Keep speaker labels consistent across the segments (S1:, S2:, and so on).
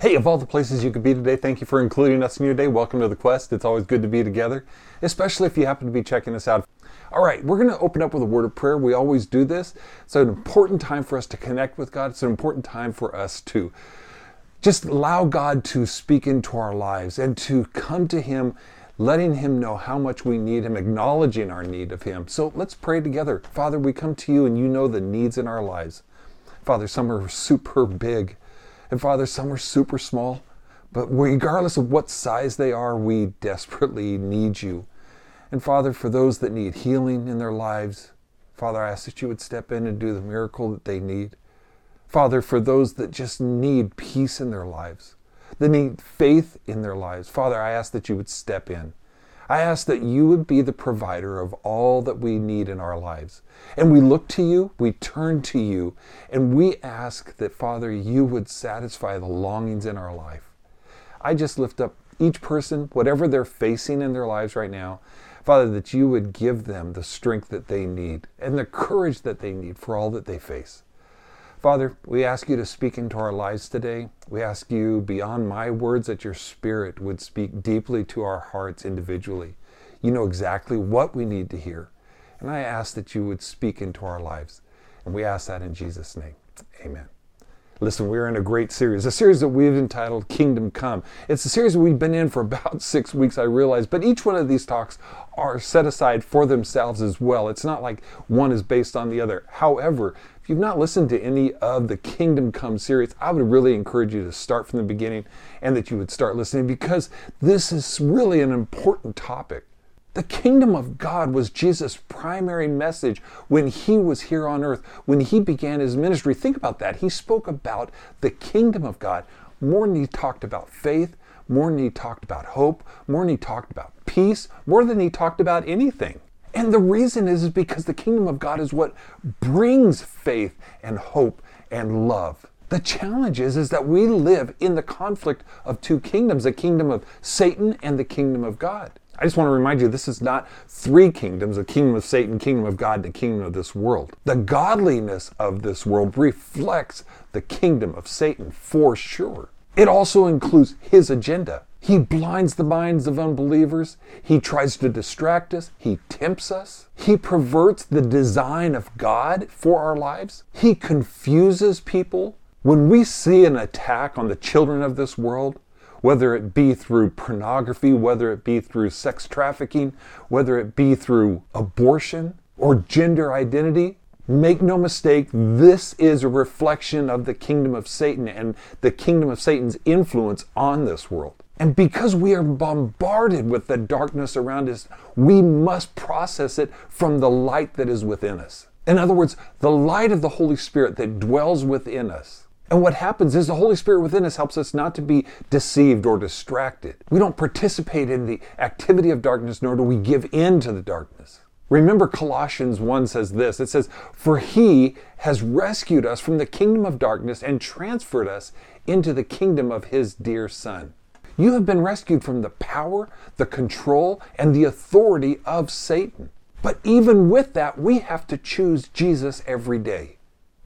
S1: Hey, of all the places you could be today, thank you for including us in your day. Welcome to the Quest. It's always good to be together, especially if you happen to be checking us out. All right, we're going to open up with a word of prayer. We always do this. It's an important time for us to connect with God. It's an important time for us to just allow God to speak into our lives and to come to Him, letting Him know how much we need Him, acknowledging our need of Him. So let's pray together. Father, we come to you and you know the needs in our lives. Father, some are super big, and Father, some are super small. But regardless of what size they are, we desperately need you. And Father, for those that need healing in their lives, Father, I ask that you would step in and do the miracle that they need. Father, for those that just need peace in their lives, that need faith in their lives, Father, I ask that you would step in. I ask that you would be the provider of all that we need in our lives. And we look to you, we turn to you, and we ask that, Father, you would satisfy the longings in our life. I just lift up each person, whatever they're facing in their lives right now, Father, that you would give them the strength that they need and the courage that they need for all that they face. Father, we ask you to speak into our lives today. We ask you, beyond my words, that your Spirit would speak deeply to our hearts individually. You know exactly what we need to hear. And I ask that you would speak into our lives. And we ask that in Jesus' name. Amen. Listen, we're in a great series, a series that we've entitled Kingdom Come. It's a series we've been in for about six weeks, I realize, but each one of these talks are set aside for themselves as well. It's not like one is based on the other. However, if you've not listened to any of the Kingdom Come series, I would really encourage you to start from the beginning and that you would start listening because this is really an important topic. The kingdom of God was Jesus' primary message when he was here on earth, when he began his ministry. Think about that. He spoke about the kingdom of God more than he talked about faith, more than he talked about hope, more than he talked about peace, more than he talked about anything. And the reason is, is because the kingdom of God is what brings faith and hope and love. The challenge is, is that we live in the conflict of two kingdoms, the kingdom of Satan and the kingdom of God. I just want to remind you this is not three kingdoms the kingdom of Satan, kingdom of God, the kingdom of this world. The godliness of this world reflects the kingdom of Satan for sure. It also includes his agenda. He blinds the minds of unbelievers. He tries to distract us. He tempts us. He perverts the design of God for our lives. He confuses people. When we see an attack on the children of this world, whether it be through pornography, whether it be through sex trafficking, whether it be through abortion or gender identity. Make no mistake, this is a reflection of the kingdom of Satan and the kingdom of Satan's influence on this world. And because we are bombarded with the darkness around us, we must process it from the light that is within us. In other words, the light of the Holy Spirit that dwells within us. And what happens is the Holy Spirit within us helps us not to be deceived or distracted. We don't participate in the activity of darkness, nor do we give in to the darkness. Remember, Colossians 1 says this it says, For he has rescued us from the kingdom of darkness and transferred us into the kingdom of his dear Son. You have been rescued from the power, the control, and the authority of Satan. But even with that, we have to choose Jesus every day.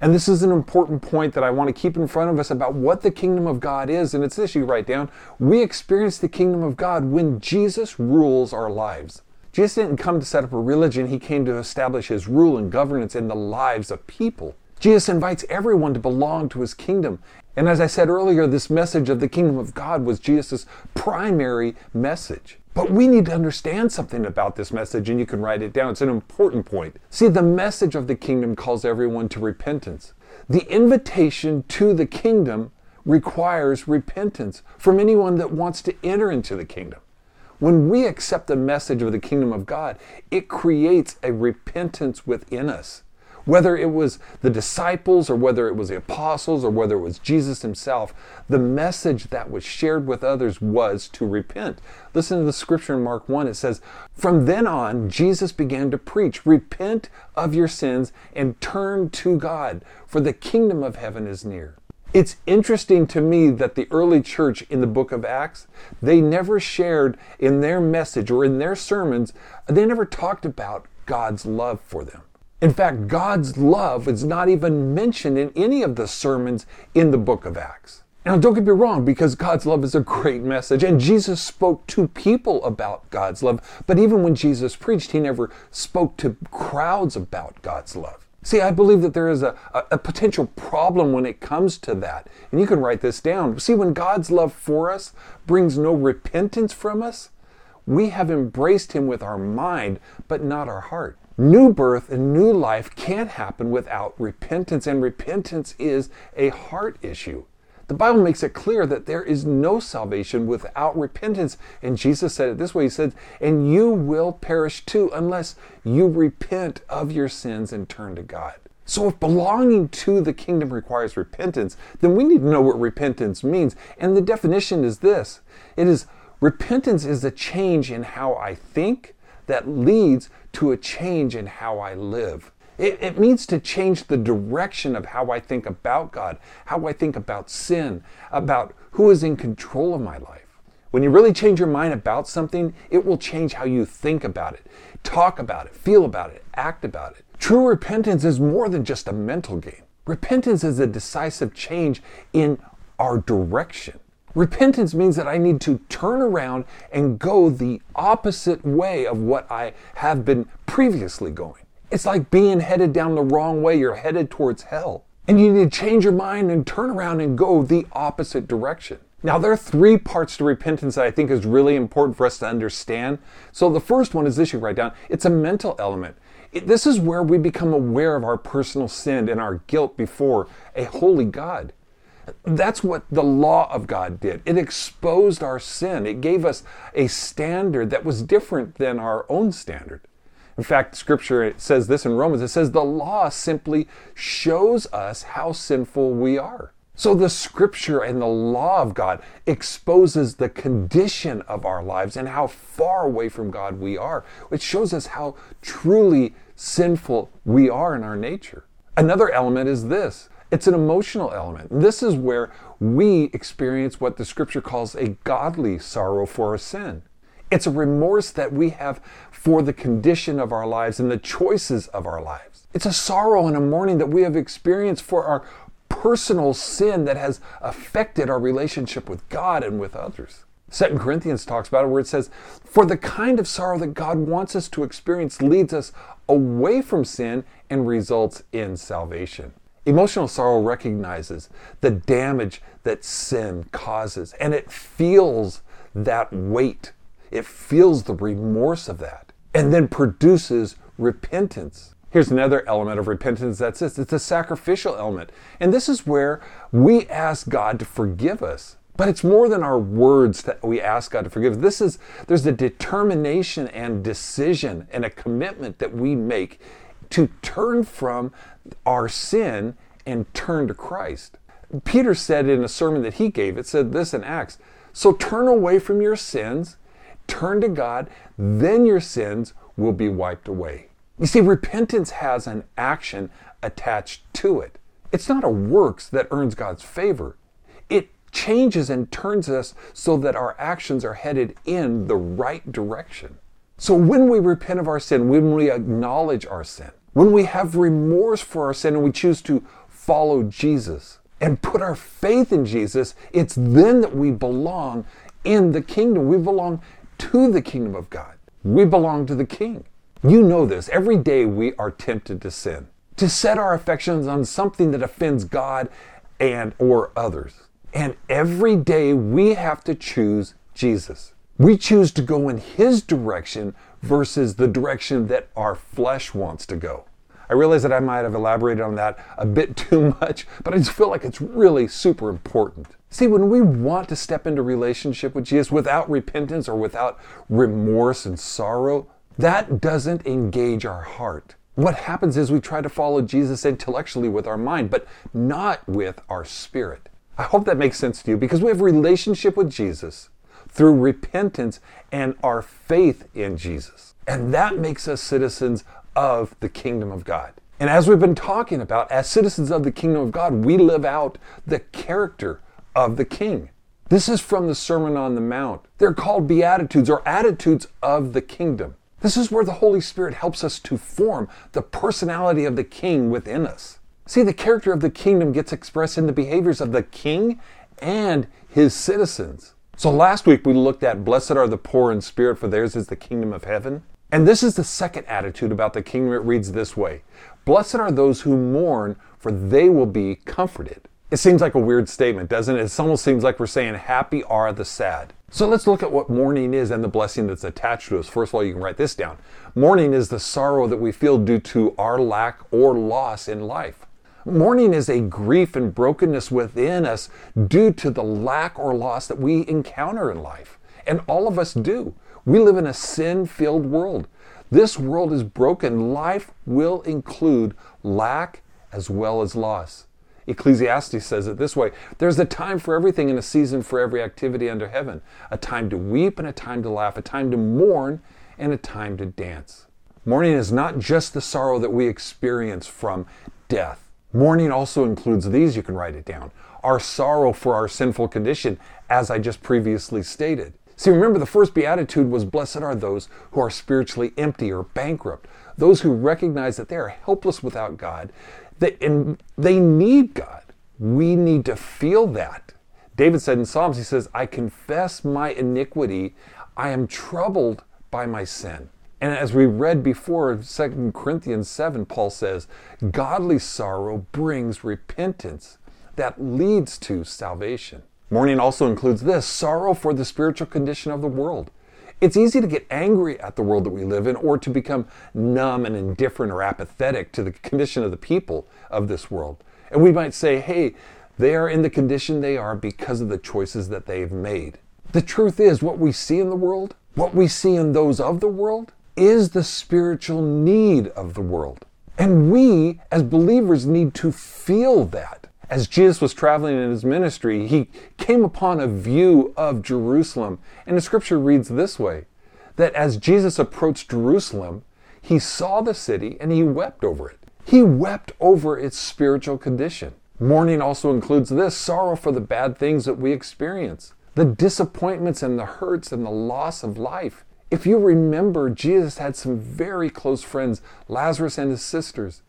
S1: And this is an important point that I want to keep in front of us about what the kingdom of God is. And it's this you write down. We experience the kingdom of God when Jesus rules our lives. Jesus didn't come to set up a religion, he came to establish his rule and governance in the lives of people. Jesus invites everyone to belong to his kingdom. And as I said earlier, this message of the kingdom of God was Jesus' primary message. But we need to understand something about this message, and you can write it down. It's an important point. See, the message of the kingdom calls everyone to repentance. The invitation to the kingdom requires repentance from anyone that wants to enter into the kingdom. When we accept the message of the kingdom of God, it creates a repentance within us whether it was the disciples or whether it was the apostles or whether it was Jesus himself, the message that was shared with others was to repent. Listen to the scripture in Mark 1. It says, From then on, Jesus began to preach, Repent of your sins and turn to God, for the kingdom of heaven is near. It's interesting to me that the early church in the book of Acts, they never shared in their message or in their sermons, they never talked about God's love for them. In fact, God's love is not even mentioned in any of the sermons in the book of Acts. Now, don't get me wrong, because God's love is a great message, and Jesus spoke to people about God's love. But even when Jesus preached, he never spoke to crowds about God's love. See, I believe that there is a, a, a, potential problem when it comes to that. And you can write this down. See, when God's love for us brings no repentance from us, we have embraced Him with our mind, but not our heart. New birth and new life can't happen without repentance, and repentance is a heart issue. The Bible makes it clear that there is no salvation without repentance. And Jesus said it this way He said, And you will perish too unless you repent of your sins and turn to God. So, if belonging to the kingdom requires repentance, then we need to know what repentance means. And the definition is this it is repentance is a change in how I think that leads to a change in how I live. It, it, means to change the direction of how I think about God, how I think about sin, about who is in control of my life. When you really change your mind about something, it will change how you think about it, talk about it, feel about it, act about it. True repentance is more than just a mental game. Repentance is a decisive change in our direction. Repentance means that I need to turn around and go the opposite way of what I have been previously going. It's like being headed down the wrong way. You're headed towards hell. And you need to change your mind and turn around and go the opposite direction. Now, there are three parts to repentance that I think is really important for us to understand. So, the first one is this you write down it's a mental element. It, this is where we become aware of our personal sin and our guilt before a holy God. That's what the law of God did. It exposed our sin, it gave us a standard that was different than our own standard. In fact, scripture says this in Romans it says the law simply shows us how sinful we are. So the scripture and the law of God exposes the condition of our lives and how far away from God we are. It shows us how truly sinful we are in our nature. Another element is this it's an emotional element. This is where we experience what the scripture calls a godly sorrow for our sin. It's a remorse that we have for the condition of our lives and the choices of our lives. It's a sorrow and a mourning that we have experienced for our personal sin that has affected our relationship with God and with others. Second Corinthians talks about it where it says, For the kind of sorrow that God wants us to experience leads us away from sin and results in salvation. Emotional sorrow recognizes the damage that sin causes and it feels that weight it feels the remorse of that and then produces repentance. Here's another element of repentance that's this it's a sacrificial element. And this is where we ask God to forgive us. But it's more than our words that we ask God to forgive. This is there's a determination and decision and a commitment that we make to turn from our sin and turn to Christ. Peter said in a sermon that he gave, it said this in Acts So turn away from your sins turn to God, then your sins will be wiped away. You see, repentance has an action attached to it. It's not a works that earns God's favor. It changes and turns us so that our actions are headed in the right direction. So when we repent of our sin, when we acknowledge our sin, when we have remorse for our sin and we choose to follow Jesus and put our faith in Jesus, it's then that we belong in the kingdom. We belong to the kingdom of God. We belong to the King. You know this. Every day we are tempted to sin, to set our affections on something that offends God and or others. And every day we have to choose Jesus. We choose to go in his direction versus the direction that our flesh wants to go. I realize that I might have elaborated on that a bit too much, but I just feel like it's really super important. See, when we want to step into relationship with Jesus without repentance or without remorse and sorrow, that doesn't engage our heart. What happens is we try to follow Jesus intellectually with our mind, but not with our spirit. I hope that makes sense to you because we have a relationship with Jesus through repentance and our faith in Jesus. And that makes us citizens of the kingdom of God. And as we've been talking about, as citizens of the kingdom of God, we live out the character of the king. This is from the Sermon on the Mount. They're called Beatitudes or attitudes of the kingdom. This is where the Holy Spirit helps us to form the personality of the king within us. See, the character of the kingdom gets expressed in the behaviors of the king and his citizens. So last week we looked at blessed are the poor in spirit, for theirs is the kingdom of heaven. And this is the second attitude about the kingdom. It reads this way Blessed are those who mourn, for they will be comforted. It seems like a weird statement, doesn't it? It almost seems like we're saying, Happy are the sad. So let's look at what mourning is and the blessing that's attached to us. First of all, you can write this down. Mourning is the sorrow that we feel due to our lack or loss in life. Mourning is a grief and brokenness within us due to the lack or loss that we encounter in life. And all of us do. We live in a sin filled world. This world is broken. Life will include lack as well as loss. Ecclesiastes says it this way There's a time for everything and a season for every activity under heaven, a time to weep and a time to laugh, a time to mourn and a time to dance. Mourning is not just the sorrow that we experience from death. Mourning also includes these, you can write it down our sorrow for our sinful condition, as I just previously stated. See, remember the first beatitude was Blessed are those who are spiritually empty or bankrupt, those who recognize that they are helpless without God, that, and they need God. We need to feel that. David said in Psalms, he says, I confess my iniquity, I am troubled by my sin. And as we read before, 2 Corinthians 7, Paul says, Godly sorrow brings repentance that leads to salvation. Mourning also includes this sorrow for the spiritual condition of the world. It's easy to get angry at the world that we live in or to become numb and indifferent or apathetic to the condition of the people of this world. And we might say, hey, they are in the condition they are because of the choices that they've made. The truth is, what we see in the world, what we see in those of the world, is the spiritual need of the world. And we, as believers, need to feel that. As Jesus was traveling in his ministry, he came upon a view of Jerusalem. And the scripture reads this way that as Jesus approached Jerusalem, he saw the city and he wept over it. He wept over its spiritual condition. Mourning also includes this sorrow for the bad things that we experience, the disappointments and the hurts and the loss of life. If you remember, Jesus had some very close friends, Lazarus and his sisters.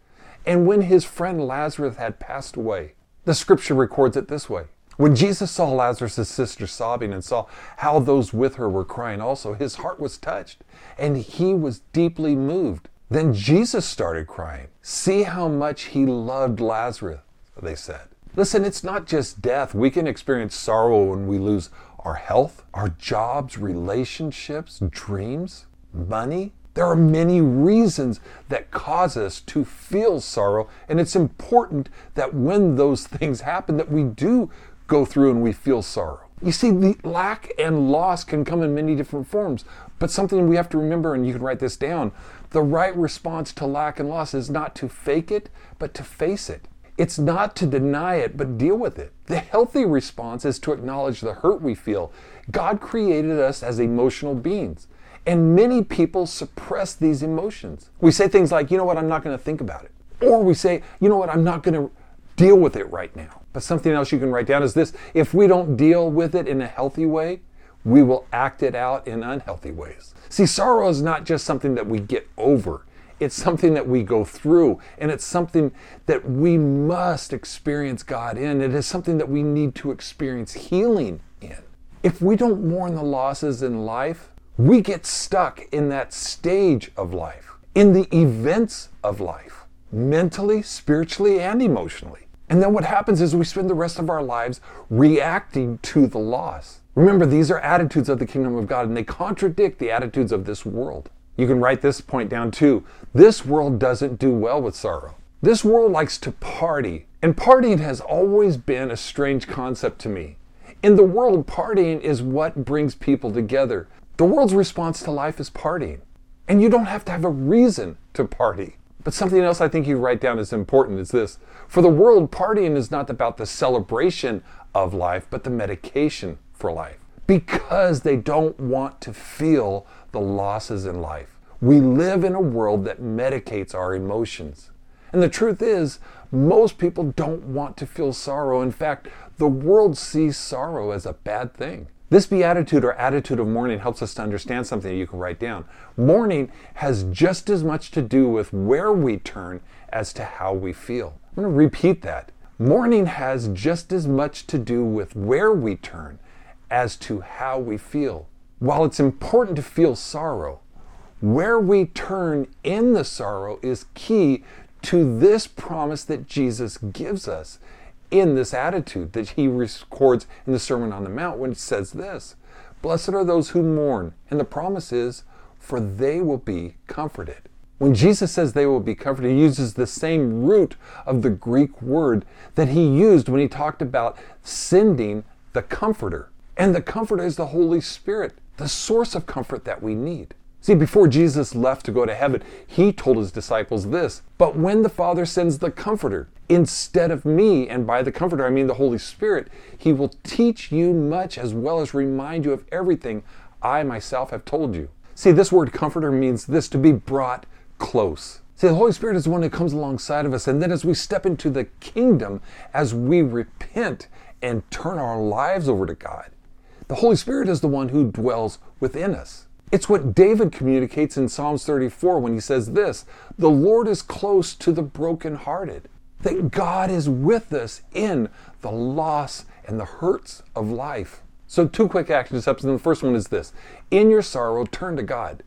S1: And when his friend Lazarus had passed away, the scripture records it this way. When Jesus saw Lazarus' sister sobbing and saw how those with her were crying also, his heart was touched and he was deeply moved. Then Jesus started crying. See how much he loved Lazarus, they said. Listen, it's not just death. We can experience sorrow when we lose our health, our jobs, relationships, dreams, money. There are many reasons that cause us to feel sorrow, and it's important that when those things happen that we do go through and we feel sorrow. You see, the lack and loss can come in many different forms, but something we have to remember, and you can write this down the right response to lack and loss is not to fake it, but to face it. It's not to deny it, but deal with it. The healthy response is to acknowledge the hurt we feel. God created us as emotional beings, and many people suppress these emotions. We say things like, you know what, I'm not going to think about it. Or we say, you know what, I'm not going to deal with it right now. But something else you can write down is this if we don't deal with it in a healthy way, we will act it out in unhealthy ways. See, sorrow is not just something that we get over, it's something that we go through, and it's something that we must experience God in. It is something that we need to experience healing in. If we don't mourn the losses in life, we get stuck in that stage of life, in the events of life, mentally, spiritually, and emotionally. And then what happens is we spend the rest of our lives reacting to the loss. Remember, these are attitudes of the kingdom of God, and they contradict the attitudes of this world. You can write this point down too. This world doesn't do well with sorrow. This world likes to party, and partying has always been a strange concept to me. In the world, partying is what brings people together. The world's response to life is partying. And you don't have to have a reason to party. But something else I think you write down is important is this. For the world, partying is not about the celebration of life, but the medication for life. Because they don't want to feel the losses in life. We live in a world that medicates our emotions. And the truth is, most people don't want to feel sorrow. In fact, the world sees sorrow as a bad thing. This beatitude or attitude of mourning helps us to understand something you can write down. Mourning has just as much to do with where we turn as to how we feel. I'm going to repeat that. Mourning has just as much to do with where we turn as to how we feel. While it's important to feel sorrow, where we turn in the sorrow is key to this promise that Jesus gives us in this attitude that he records in the Sermon on the Mount when it says this Blessed are those who mourn. And the promise is, for they will be comforted. When Jesus says they will be comforted, he uses the same root of the Greek word that he used when he talked about sending the Comforter. And the Comforter is the Holy Spirit, the source of comfort that we need. See, before Jesus left to go to heaven, he told his disciples this But when the Father sends the Comforter, instead of me, and by the Comforter I mean the Holy Spirit, he will teach you much as well as remind you of everything I myself have told you. See, this word Comforter means this to be brought close. See, the Holy Spirit is the one that comes alongside of us, and then as we step into the kingdom, as we repent and turn our lives over to God, the Holy Spirit is the one who dwells within us. It's what David communicates in Psalms 34 when he says this The Lord is close to the brokenhearted. That God is with us in the loss and the hurts of life. So, two quick action steps. And the first one is this In your sorrow, turn to God.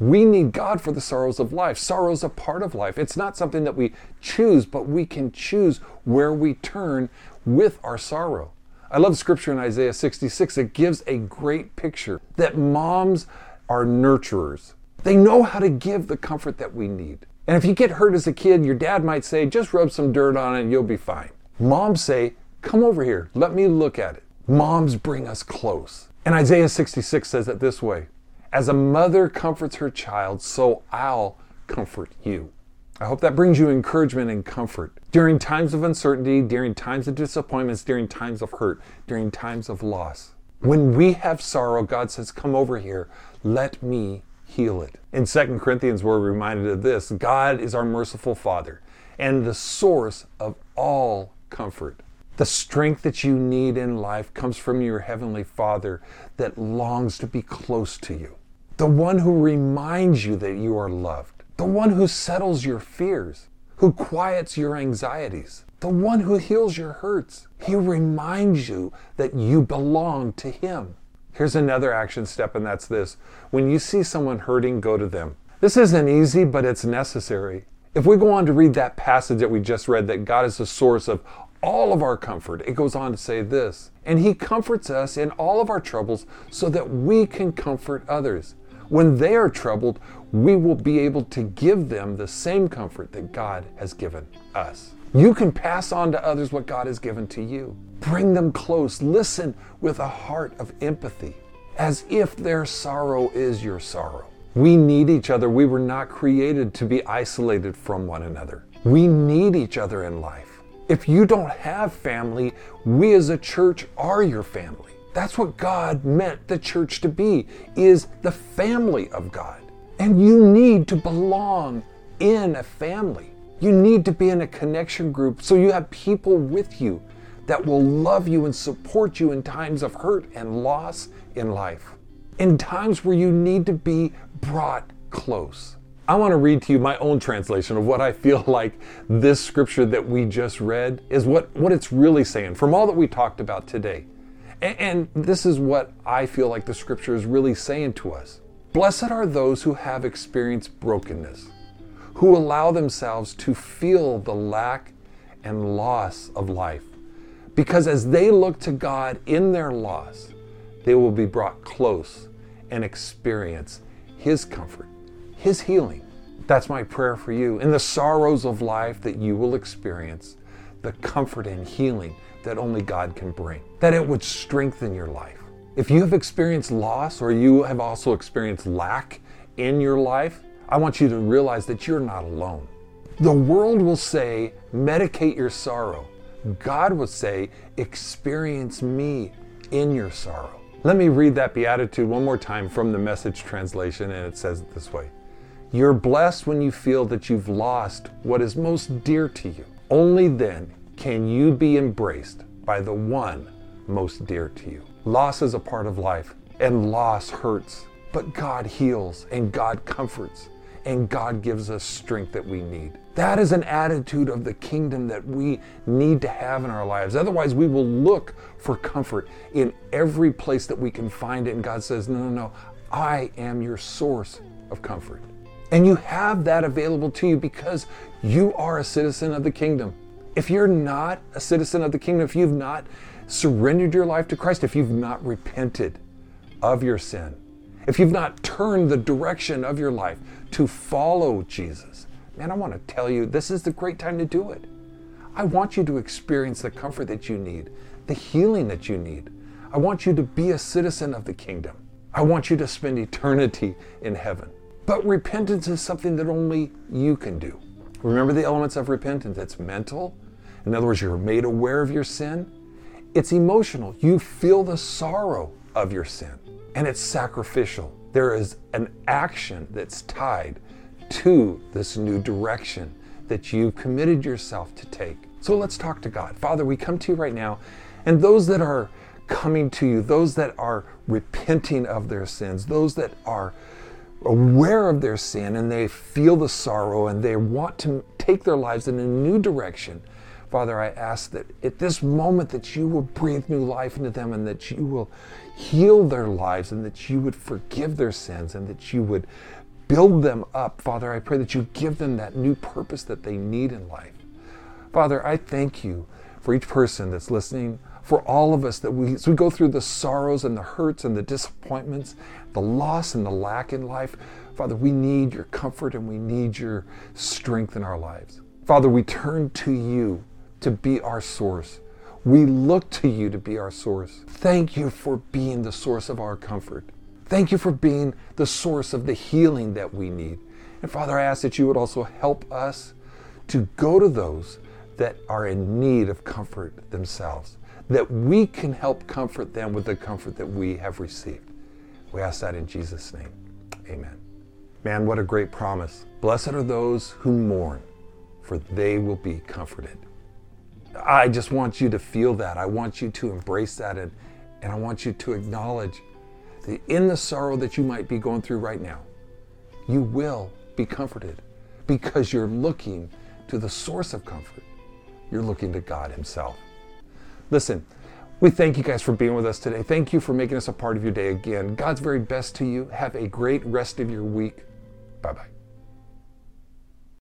S1: We need God for the sorrows of life. Sorrow is a part of life. It's not something that we choose, but we can choose where we turn with our sorrow. I love scripture in Isaiah 66. It gives a great picture that moms are nurturers. They know how to give the comfort that we need. And if you get hurt as a kid, your dad might say, just rub some dirt on it and you'll be fine. Moms say, come over here, let me look at it. Moms bring us close. And Isaiah 66 says it this way As a mother comforts her child, so I'll comfort you. I hope that brings you encouragement and comfort during times of uncertainty, during times of disappointments, during times of hurt, during times of loss. When we have sorrow, God says, Come over here, let me heal it. In 2 Corinthians, we're reminded of this God is our merciful Father and the source of all comfort. The strength that you need in life comes from your Heavenly Father that longs to be close to you. The one who reminds you that you are loved. The one who settles your fears, who quiets your anxieties the one who heals your hurts. He reminds you that you belong to Him. Here's another action step, and that's this when you see someone hurting, go to them. This isn't easy, but it's necessary. If we go on to read that passage that we just read, that God is the source of all of our comfort, it goes on to say this And He comforts us in all of our troubles so that we can comfort others. When they are troubled, we will be able to give them the same comfort that God has given us. You can pass on to others what God has given to you. Bring them close. Listen with a heart of empathy, as if their sorrow is your sorrow. We need each other. We were not created to be isolated from one another. We need each other in life. If you don't have family, we as a church are your family. That's what God meant the church to be, is the family of God. And you need to belong in a family. You need to be in a connection group so you have people with you that will love you and support you in times of hurt and loss in life, in times where you need to be brought close. I want to read to you my own translation of what I feel like this scripture that we just read is what, what it's really saying from all that we talked about today. And, and this is what I feel like the scripture is really saying to us. Blessed are those who have experienced brokenness who allow themselves to feel the lack and loss of life. Because as they look to God in their loss, they will be brought close and experience His comfort, His healing. That's my prayer for you. In the sorrows of life, that you will experience the comfort and healing that only God can bring, that it would strengthen your life. If you have experienced loss or you have also experienced lack in your life, I want you to realize that you're not alone. The world will say, medicate your sorrow. God will say, experience me in your sorrow. Let me read that beatitude one more time from the message translation, and it says it this way You're blessed when you feel that you've lost what is most dear to you. Only then can you be embraced by the one most dear to you. Loss is a part of life, and loss hurts, but God heals and God comforts and God gives us strength that we need. That is an attitude of the kingdom that we need to have in our lives. Otherwise, we will look for comfort in every place that we can find it. And God says, No, no, no, I am your source of comfort. And you have that available to you because you are a citizen of the kingdom. If you're not a citizen of the kingdom, if you've not surrendered your life to Christ, if you've not repented of your sin, if you've not turned the direction of your life to follow Jesus, man, I want to tell you this is the great time to do it. I want you to experience the comfort that you need, the healing that you need. I want you to be a citizen of the kingdom. I want you to spend eternity in heaven. But repentance is something that only you can do. Remember the elements of repentance it's mental, in other words, you're made aware of your sin. It's emotional, you feel the sorrow of your sin, and it's sacrificial. There is an action that's tied to this new direction that you've committed yourself to take. So let's talk to God. Father, we come to you right now, and those that are coming to you, those that are repenting of their sins, those that are aware of their sin and they feel the sorrow and they want to take their lives in a new direction. Father, I ask that at this moment that you will breathe new life into them and that you will heal their lives and that you would forgive their sins and that you would build them up. Father, I pray that you give them that new purpose that they need in life. Father, I thank you for each person that's listening, for all of us that we, as we go through the sorrows and the hurts and the disappointments, the loss and the lack in life, Father, we need your comfort and we need your strength in our lives. Father, we turn to you to be our source. We look to you to be our source. Thank you for being the source of our comfort. Thank you for being the source of the healing that we need. And Father, I ask that you would also help us to go to those that are in need of comfort themselves, that we can help comfort them with the comfort that we have received. We ask that in Jesus' name. Amen. Man, what a great promise. Blessed are those who mourn, for they will be comforted. I just want you to feel that. I want you to embrace that and, and I want you to acknowledge that in the sorrow that you might be going through right now, you will be comforted because you're looking to the source of comfort. You're looking to God Himself. Listen, we thank you guys for being with us today. Thank you for making us a part of your day again. God's very best to you. Have a great rest of your week. Bye bye.